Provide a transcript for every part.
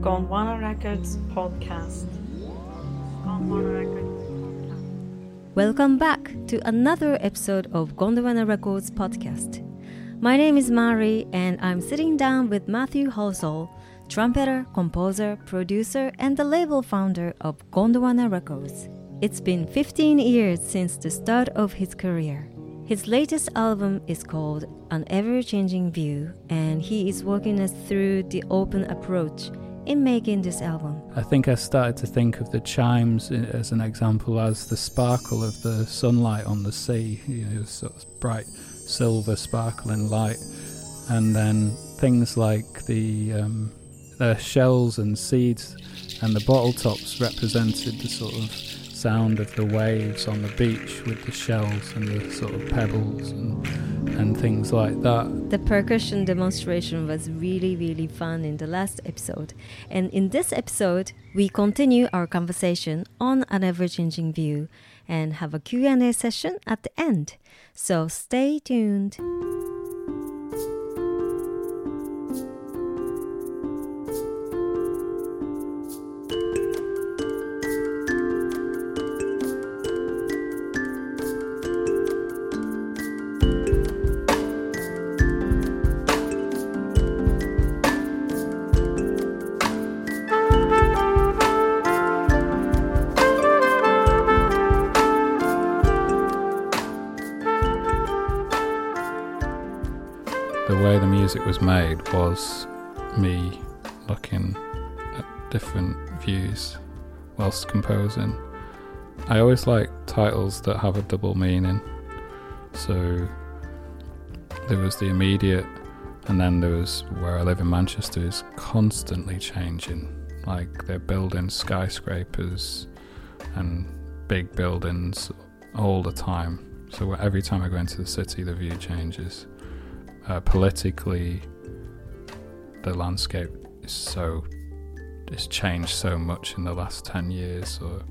Gondwana Records podcast. Gondwana Records. Welcome back to another episode of Gondwana Records podcast. My name is Mari, and I'm sitting down with Matthew Halsall, trumpeter, composer, producer, and the label founder of Gondwana Records. It's been 15 years since the start of his career. His latest album is called An Ever Changing View, and he is walking us through the open approach in making this album. I think I started to think of the chimes as an example as the sparkle of the sunlight on the sea, you know, sort of bright silver sparkling light. And then things like the, um, the shells and seeds and the bottle tops represented the sort of sound of the waves on the beach with the shells and the sort of pebbles and, and things like that. The percussion demonstration was really, really fun in the last episode. And in this episode, we continue our conversation on an ever-changing view and have a Q&A session at the end. So stay tuned. Music was made was me looking at different views whilst composing. I always like titles that have a double meaning. So there was the immediate, and then there was where I live in Manchester is constantly changing. Like they're building skyscrapers and big buildings all the time. So every time I go into the city, the view changes uh, politically, the landscape is so it's changed so much in the last ten years, or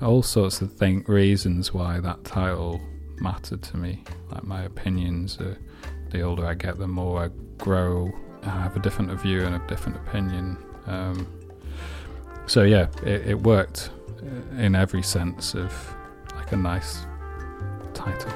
all sorts of thing, reasons why that title mattered to me. Like my opinions, uh, the older I get, the more I grow. I have a different view and a different opinion. Um, so yeah, it, it worked in every sense of like a nice title.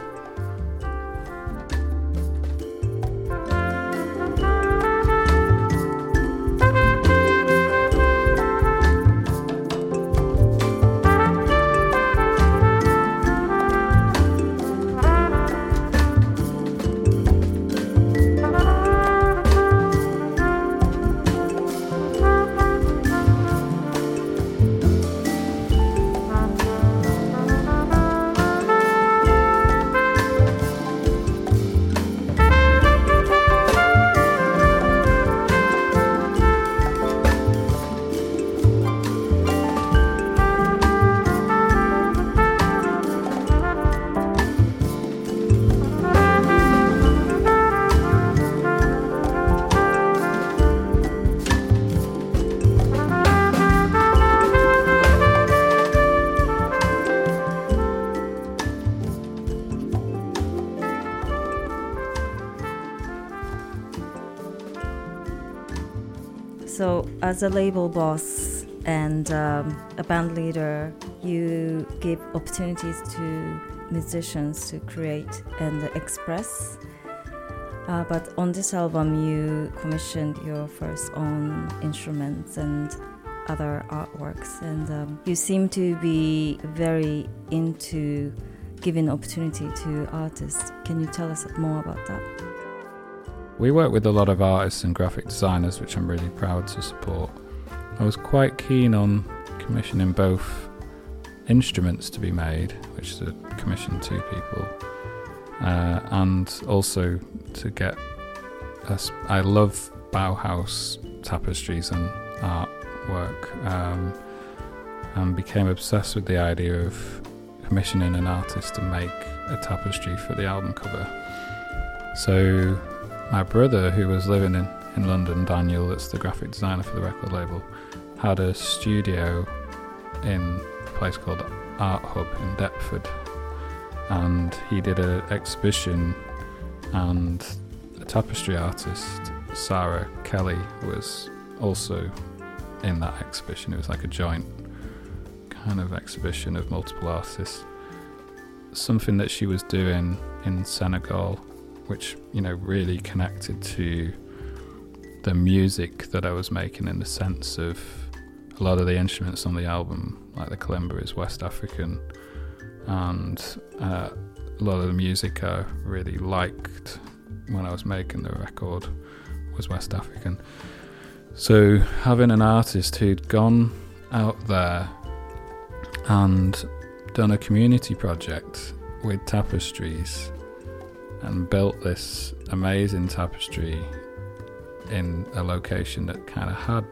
As a label boss and um, a band leader, you give opportunities to musicians to create and express. Uh, but on this album, you commissioned your first own instruments and other artworks, and um, you seem to be very into giving opportunity to artists. Can you tell us more about that? We work with a lot of artists and graphic designers, which I'm really proud to support. I was quite keen on commissioning both instruments to be made, which is a commission two people, uh, and also to get. I love Bauhaus tapestries and artwork, um, and became obsessed with the idea of commissioning an artist to make a tapestry for the album cover. So my brother, who was living in, in London, Daniel, that's the graphic designer for the record label, had a studio in a place called Art Hub in Deptford. And he did an exhibition, and a tapestry artist, Sarah Kelly, was also in that exhibition. It was like a joint kind of exhibition of multiple artists. Something that she was doing in Senegal, which, you know, really connected to the music that I was making in the sense of a lot of the instruments on the album, like the kalimba, is West African, and uh, a lot of the music I really liked when I was making the record was West African. So having an artist who'd gone out there and done a community project with tapestries and built this amazing tapestry in a location that kind of had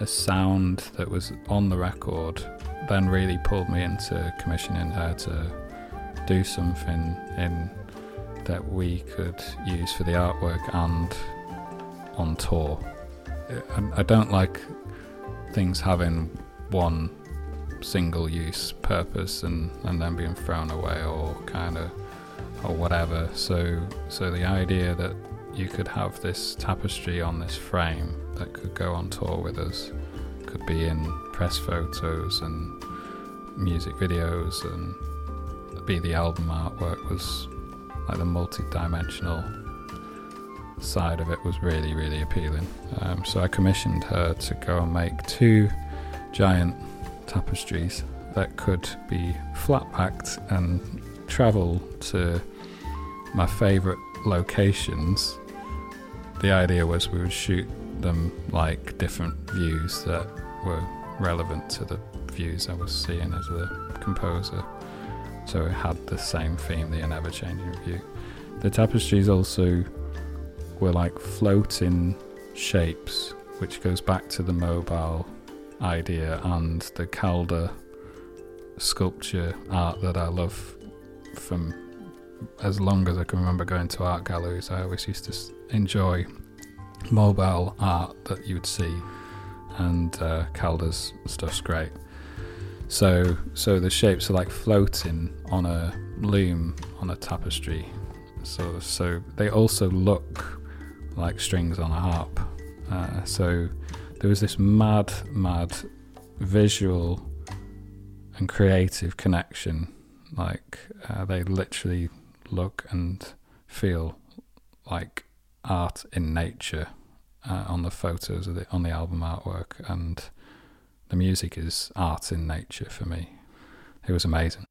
a sound that was on the record then really pulled me into commissioning her to do something in that we could use for the artwork and on tour. I, don't like things having one single use purpose and, and then being thrown away or kind of or whatever. So so the idea that you could have this tapestry on this frame that could go on tour with us could be in press photos and music videos and be the album artwork was like the multi-dimensional side of it was really really appealing um, so i commissioned her to go and make two giant tapestries that could be flat packed and travel to my favorite locations the idea was we would shoot them like different views that were relevant to the views I was seeing as a composer. So it had the same theme, the ever changing view. The tapestries also were like floating shapes, which goes back to the mobile idea and the Calder sculpture art that I love from as long as I can remember going to art galleries. I always used to enjoy mobile art that you would see, and uh, Calder's stuff's great. So, so the shapes are like floating on a loom on a tapestry. So, so they also look like strings on a harp. Uh, so there was this mad, mad visual and creative connection. Like uh, they literally look and feel like art in nature uh, on the photos of the on the album artwork, and the music is art in nature for me. It was amazing.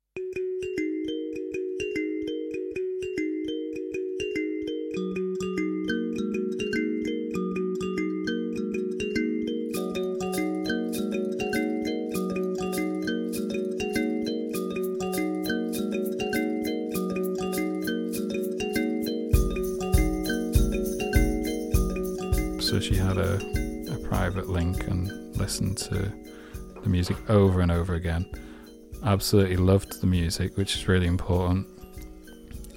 Link and listened to the music over and over again. Absolutely loved the music, which is really important.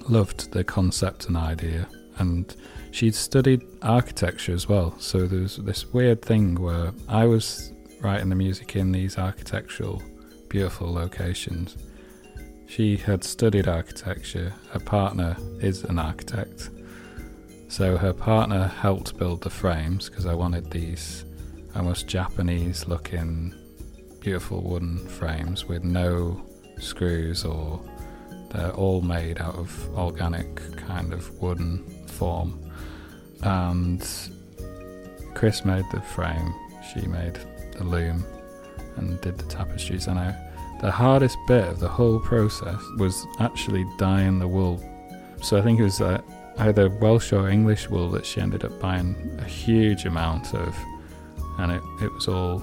Loved the concept and idea, and she'd studied architecture as well. So there was this weird thing where I was writing the music in these architectural, beautiful locations. She had studied architecture. Her partner is an architect so her partner helped build the frames because I wanted these almost Japanese looking beautiful wooden frames with no screws or they're all made out of organic kind of wooden form. And Chris made the frame, she made the loom and did the tapestries. And I, the hardest bit of the whole process was actually dyeing the wool. So I think it was uh, either Welsh or English wool that she ended up buying a huge amount of, and it, it was all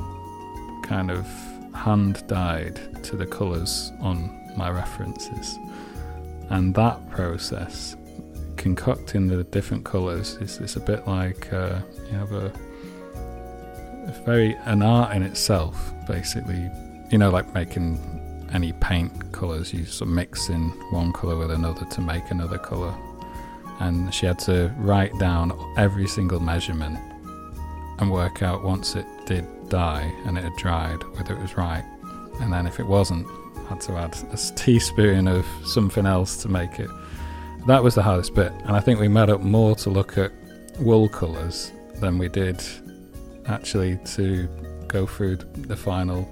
kind of hand dyed to the colours on my references. And that process, concocting the different colours, is, is a bit like uh, you have a, a very an art in itself, basically. You know, like making any paint colours, you sort of mix in one colour with another to make another colour and she had to write down every single measurement and work out once it did dye and it had dried whether it was right and then if it wasn't had to add a teaspoon of something else to make it That was the hardest bit, and I think we met up more to look at wool colours than we did actually to go through the final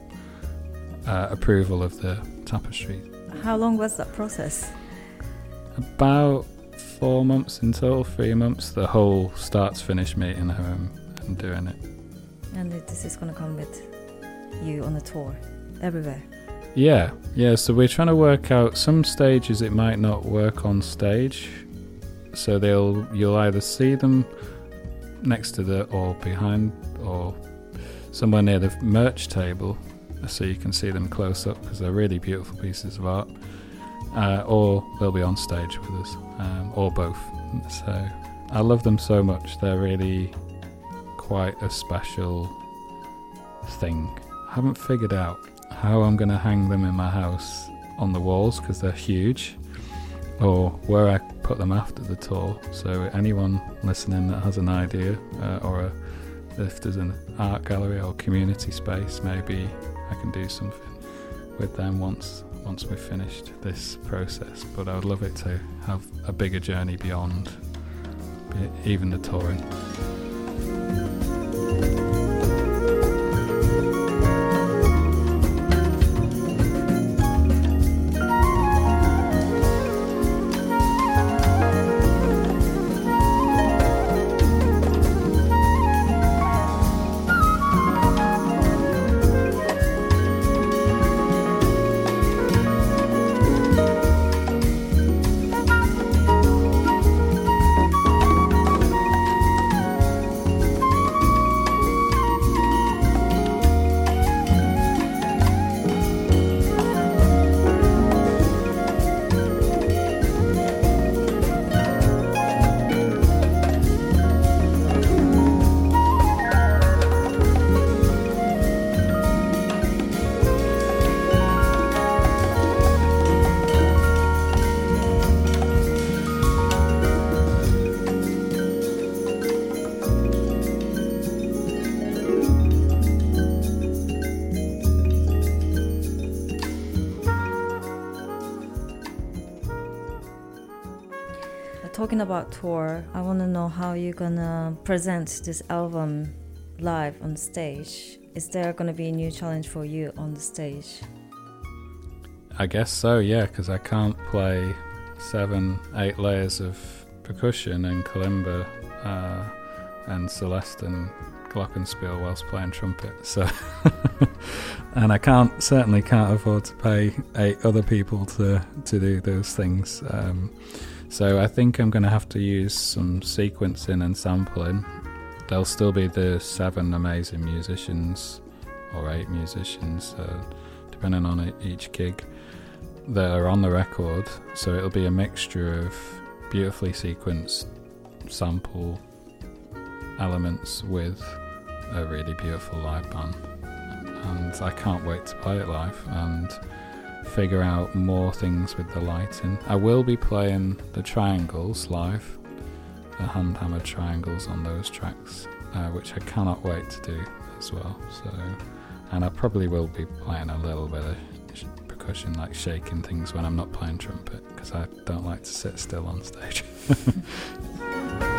uh, approval of the tapestry. How long was that process? About four months in total, three months, the whole start to finish meeting and doing it. And this is going to come with you on a tour everywhere. Yeah, yeah. So we're trying to work out some stages it might not work on stage. So they'll you'll either see them next to the or behind or somewhere near the merch table, so you can see them close up because they're really beautiful pieces of art. Uh, or they'll be on stage with us, um, or both. So I love them so much. They're really quite a special thing. I haven't figured out how I'm going to hang them in my house on the walls because they're huge, or where I put them after the tour. So anyone listening that has an idea, uh, or a, if there's an art gallery or community space, maybe I can do something with them once once we've finished this process. But I would love it to have a bigger journey beyond even the touring. About tour, I want to know how you're gonna present this album live on stage. Is there gonna be a new challenge for you on the stage? I guess so, yeah, because I can't play seven, eight layers of percussion and kalimba uh, and Celeste and glockenspiel whilst playing trumpet. So, and I can't certainly can't afford to pay eight other people to to do those things. Um, so I think I'm going to have to use some sequencing and sampling. There'll still be the seven amazing musicians, or eight musicians, uh, depending on each gig, that are on the record. So it'll be a mixture of beautifully sequenced sample elements with a really beautiful live band. And I can't wait to play it live. And figure out more things with the lighting. I will be playing the triangles live, the hand hammered triangles on those tracks, uh, which I cannot wait to do as well. So, and I probably will be playing a little bit of percussion, like shaking things when I'm not playing trumpet, because I don't like to sit still on stage.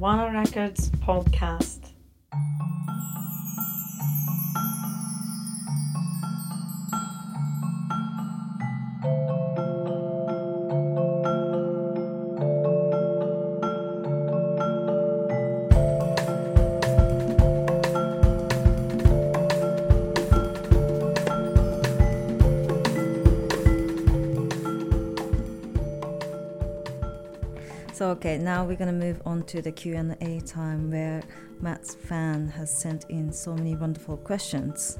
Gondwana Records podcast. Okay, now we're gonna move on to the Q and A time where Matt's fan has sent in so many wonderful questions.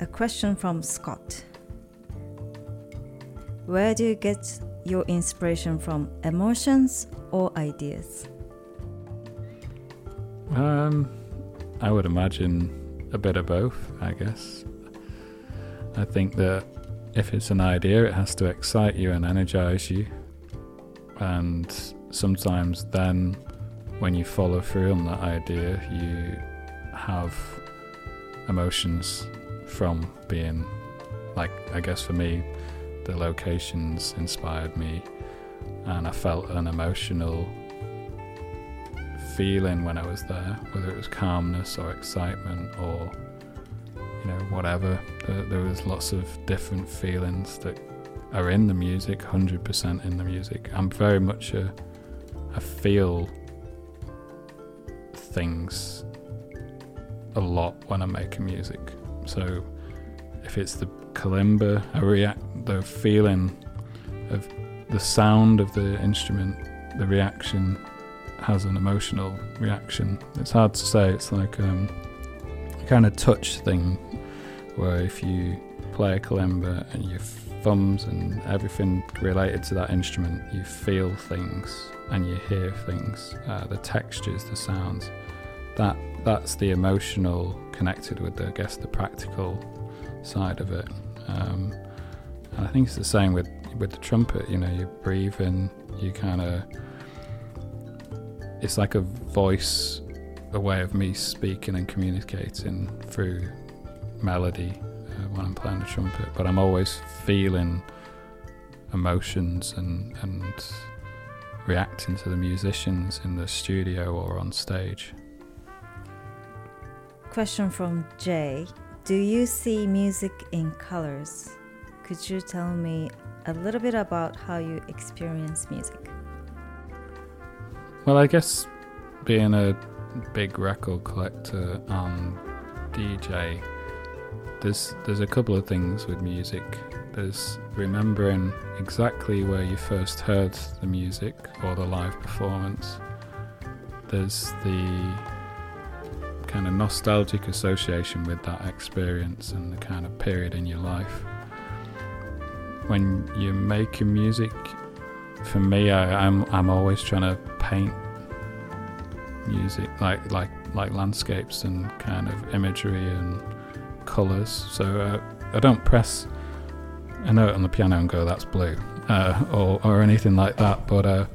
A question from Scott. Where do you get your inspiration from? Emotions or ideas? Um, I would imagine a bit of both, I guess. I think that if it's an idea, it has to excite you and energize you. And sometimes then, when you follow through on that idea, you have emotions from being, like, I guess for me, the locations inspired me, and I felt an emotional feeling when I was there, whether it was calmness or excitement or you know whatever. There, there was lots of different feelings that are in the music, hundred percent in the music. I'm very much a I feel things a lot when I'm making music. So if it's the kalimba, I react the feeling of the sound of the instrument, the reaction has an emotional reaction. It's hard to say. It's like um, a kind of touch thing, where if you play a kalimba and your thumbs and everything related to that instrument, you feel things and you hear things, uh, the textures, the sounds. That that's the emotional connected with, the, I guess, the practical side of it. Um, and I think it's the same with with the trumpet. You know, you breathe in, you kind of it's like a voice, a way of me speaking and communicating through melody uh, when I'm playing the trumpet. But I'm always feeling emotions and and reacting to the musicians in the studio or on stage. Question from Jay Do you see music in colors? Could you tell me a little bit about how you experience music? Well, I guess being a big record collector and DJ, there's there's a couple of things with music. There's remembering exactly where you first heard the music or the live performance. There's the kind of nostalgic association with that experience and the kind of period in your life. When you're making music, for me, I, I'm I'm always trying to paint music like like like landscapes and kind of imagery and colors. So uh, I don't press a note on the piano and go that's blue uh, or or anything like that. But uh,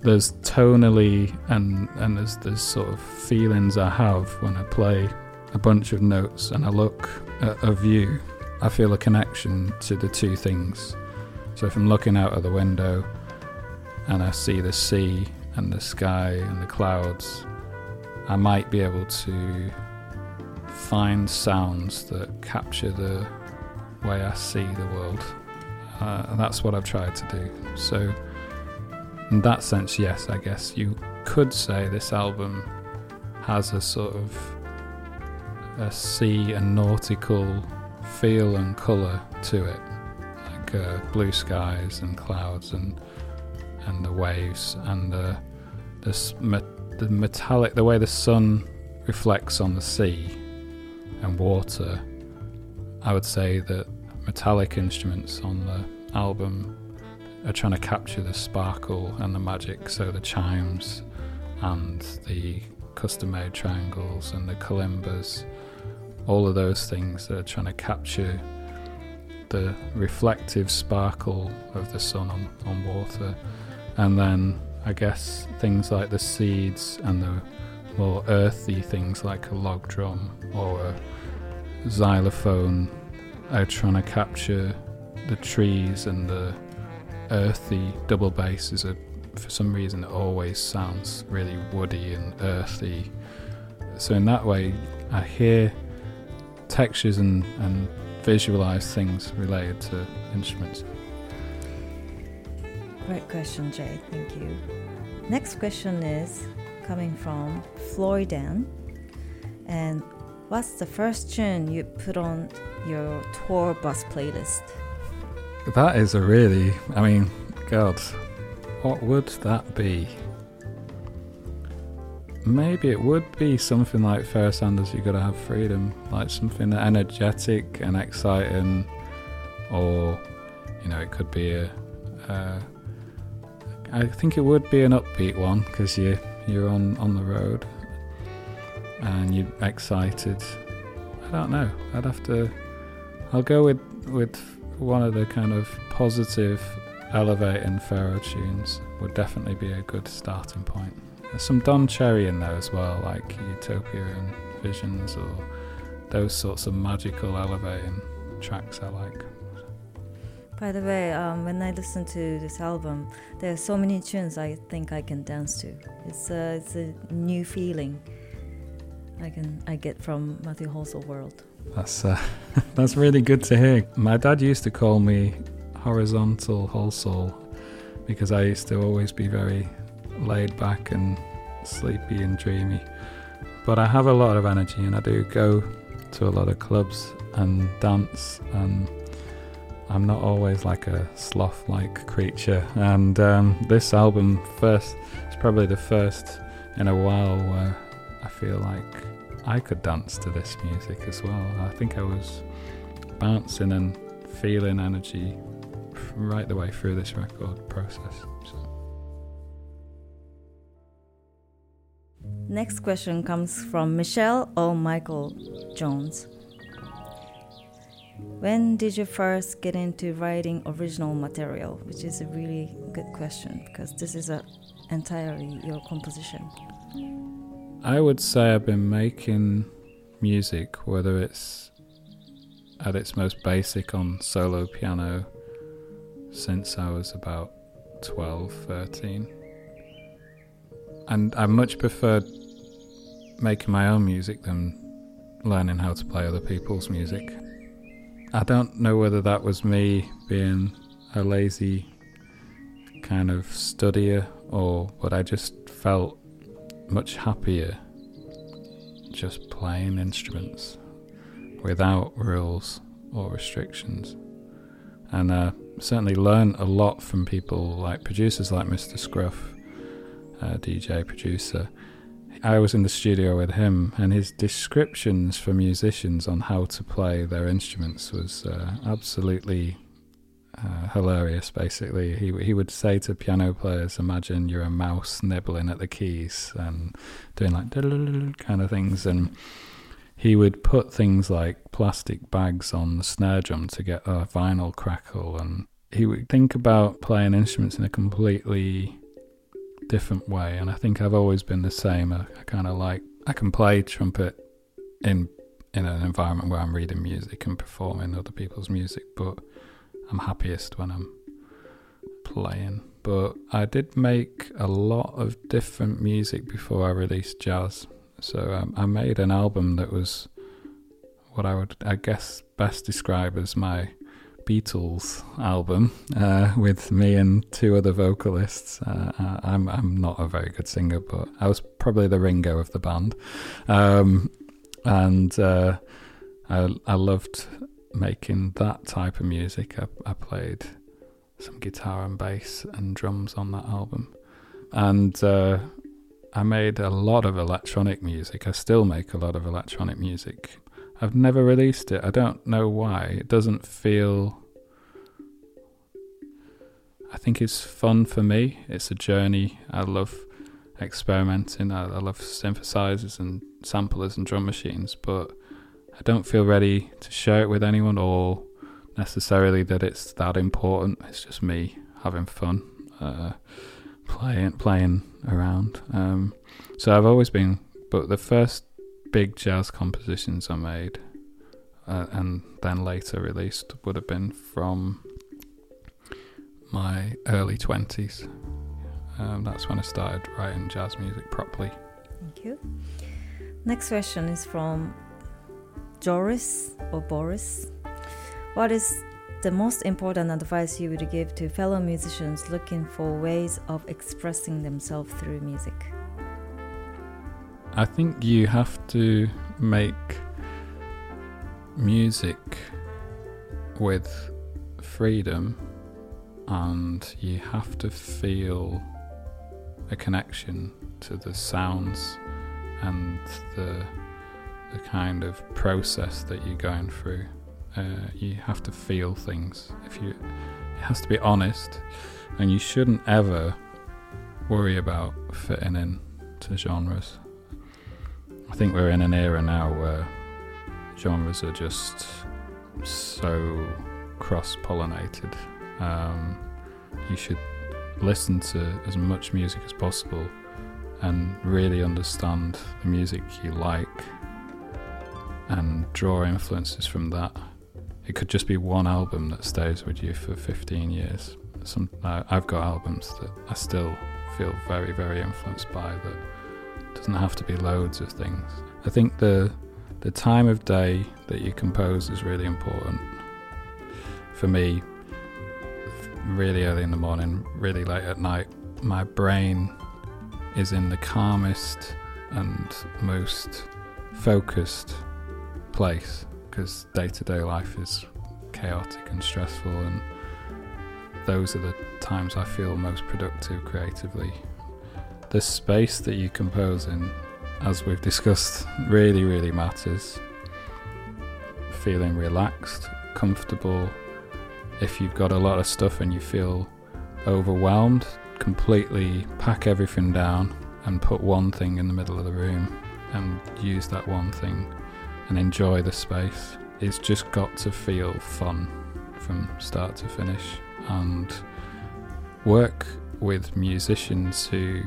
there's tonally and and there's there's sort of feelings I have when I play a bunch of notes and I look at a view. I feel a connection to the two things. So if I'm looking out of the window and I see the sea and the sky and the clouds, I might be able to find sounds that capture the way I see the world. Uh, and that's what I've tried to do. So, in that sense, yes, I guess you could say this album has a sort of a sea and nautical feel and colour to it, like uh, blue skies and clouds and and the waves and the the, the metallic, the way the sun reflects on the sea and water. I would say that metallic instruments on the album are trying to capture the sparkle and the magic. So the chimes and the custom-made triangles and the kalimbas, all of those things that are trying to capture the reflective sparkle of the sun on, on water. And then I guess things like the seeds and the more earthy things like a log drum or a xylophone are trying to capture the trees and the earthy double bass is a for some reason it always sounds really woody and earthy. So in that way, I hear textures and, and visualize things related to instruments. Great question, Jay. Thank you. Next question is coming from Floydan. And what's the first tune you put on your tour bus playlist? That is a really, I mean, God, what would that be? Maybe it would be something like Pharoah Sanders, You Gotta Have Freedom, like something energetic and exciting, or, you know, it could be a. a I think it would be an upbeat one because you you're on on the road and you're excited. I don't know. I'd have to. I'll go with with one of the kind of positive, elevating Pharoah tunes. Would definitely be a good starting point. There's some Don Cherry in there as well, like Utopia and Visions, or those sorts of magical, elevating tracks I like. By the way, um, when I listen to this album, there are so many tunes I think I can dance to. It's a, it's a new feeling I can I get from Matthew Halsall World. That's uh, that's really good to hear. My dad used to call me horizontal Halsall because I used to always be very laid back and sleepy and dreamy. But I have a lot of energy and I do go to a lot of clubs and dance and I'm not always like a sloth like creature. And um, this album, first, it's probably the first in a while where I feel like I could dance to this music as well. I think I was bouncing and feeling energy right the way through this record process. So. Next question comes from Michelle O. Michael Jones. When did you first get into writing original material? Which is a really good question because this is a entirely your composition. I would say I've been making music, whether it's at its most basic on solo piano, since I was about 12, 13. And I much preferred making my own music than learning how to play other people's music. I don't know whether that was me being a lazy kind of studier or but I just felt much happier just playing instruments without rules or restrictions. And uh, certainly learn a lot from people like producers like Mr. Scruff, uh, DJ producer. I was in the studio with him, and his descriptions for musicians on how to play their instruments was uh, absolutely uh, hilarious. Basically, he he would say to piano players, "Imagine you're a mouse nibbling at the keys and doing like kind of things," and he would put things like plastic bags on the snare drum to get a vinyl crackle, and he would think about playing instruments in a completely different way. And I think I've always been the same. I, I kind of like I can play trumpet in in an environment where I'm reading music and performing other people's music, but I'm happiest when I'm playing. But I did make a lot of different music before I released jazz. So um, I made an album that was what I would, I guess, best describe as my Beatles album uh, with me and two other vocalists. Uh, I'm I'm not a very good singer, but I was probably the Ringo of the band, um, and uh, I I loved making that type of music. I, I played some guitar and bass and drums on that album, and uh, I made a lot of electronic music. I still make a lot of electronic music. I've never released it. I don't know why. It doesn't feel. I think it's fun for me. It's a journey. I love experimenting. I, I love synthesizers and samplers and drum machines, but I don't feel ready to share it with anyone or necessarily that it's that important. It's just me having fun, uh, playing playing around. Um, so I've always been, but the first big jazz compositions I made uh, and then later released would have been from my early 20s. um, that's when I started writing jazz music properly. Thank you. Next question is from Joris or Boris. What is the most important advice you would give to fellow musicians looking for ways of expressing themselves through music? I think you have to make music with freedom and you have to feel a connection to the sounds and the the kind of process that you're going through. Uh, you have to feel things. If you, it has to be honest, and you shouldn't ever worry about fitting in to genres. I think we're in an era now where genres are just so cross-pollinated. Um, you should listen to as much music as possible and really understand the music you like and draw influences from that. It could just be one album that stays with you for 15 years. Some I've got albums that I still feel very, very influenced by. That doesn't have to be loads of things. I think the the time of day that you compose is really important. For me, really early in the morning, really late at night, my brain is in the calmest and most focused place because day to day life is chaotic and stressful, and those are the times I feel most productive creatively. The space that you compose in, as we've discussed, really, really matters. Feeling relaxed, comfortable. If you've got a lot of stuff and you feel overwhelmed, completely pack everything down and put one thing in the middle of the room and use that one thing and enjoy the space. It's just got to feel fun from start to finish and work with musicians who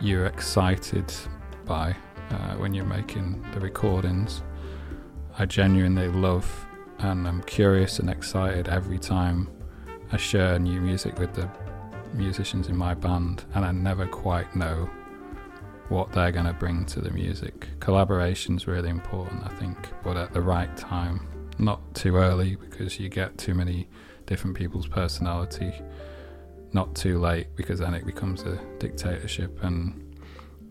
you're excited by uh, when you're making the recordings. I genuinely love and I'm curious and excited every time I share new music with the musicians in my band, and I never quite know what they're going to bring to the music. Collaboration's really important, I think, but at the right time, not too early because you get too many different people's personality. Not too late because then it becomes a dictatorship and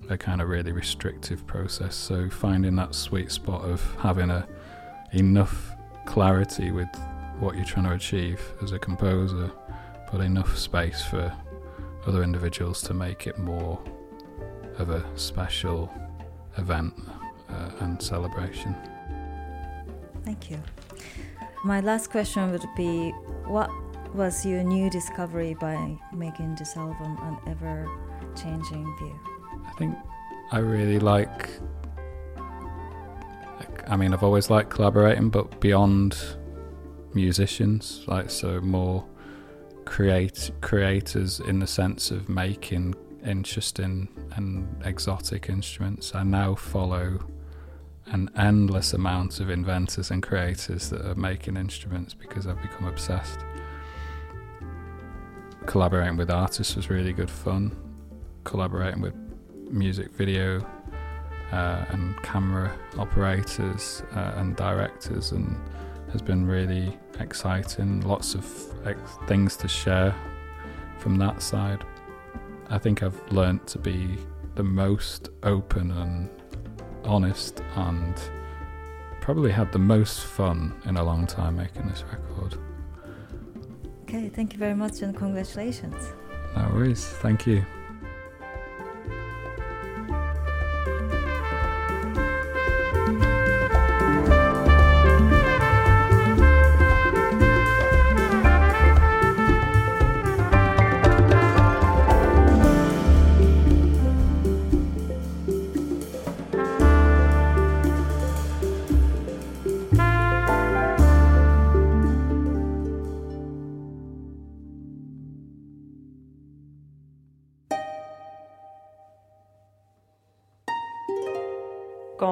a kind of really restrictive process. So finding that sweet spot of having a enough clarity with what you're trying to achieve as a composer, but enough space for other individuals to make it more of a special event uh, and celebration. Thank you. My last question would be what was your new discovery by making this album an ever changing view? I think I really like. I mean, I've always liked collaborating, but beyond musicians, like so more create creators in the sense of making interesting and exotic instruments. I now follow an endless amount of inventors and creators that are making instruments because I've become obsessed. Collaborating with artists was really good fun. Collaborating with music video uh, and camera operators uh, and directors and has been really exciting. Lots of ex- things to share from that side. I think I've learnt to be the most open and honest and probably had the most fun in a long time making this record. Okay, thank you very much and congratulations. No worries, thank you.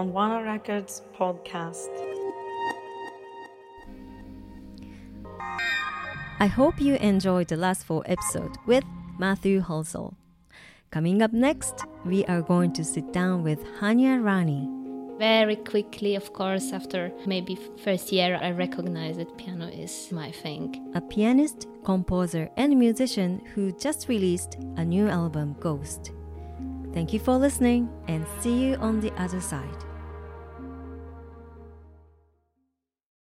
Gondwana Records podcast. I hope you enjoyed the last four episodes with Matthew Halsall. Coming up next, we are going to sit down with Hania Rani. Very quickly, of course, after maybe first year, I recognized that piano is my thing. A pianist, composer, and musician who just released a new album, Ghost. Thank you for listening and see you on the other side.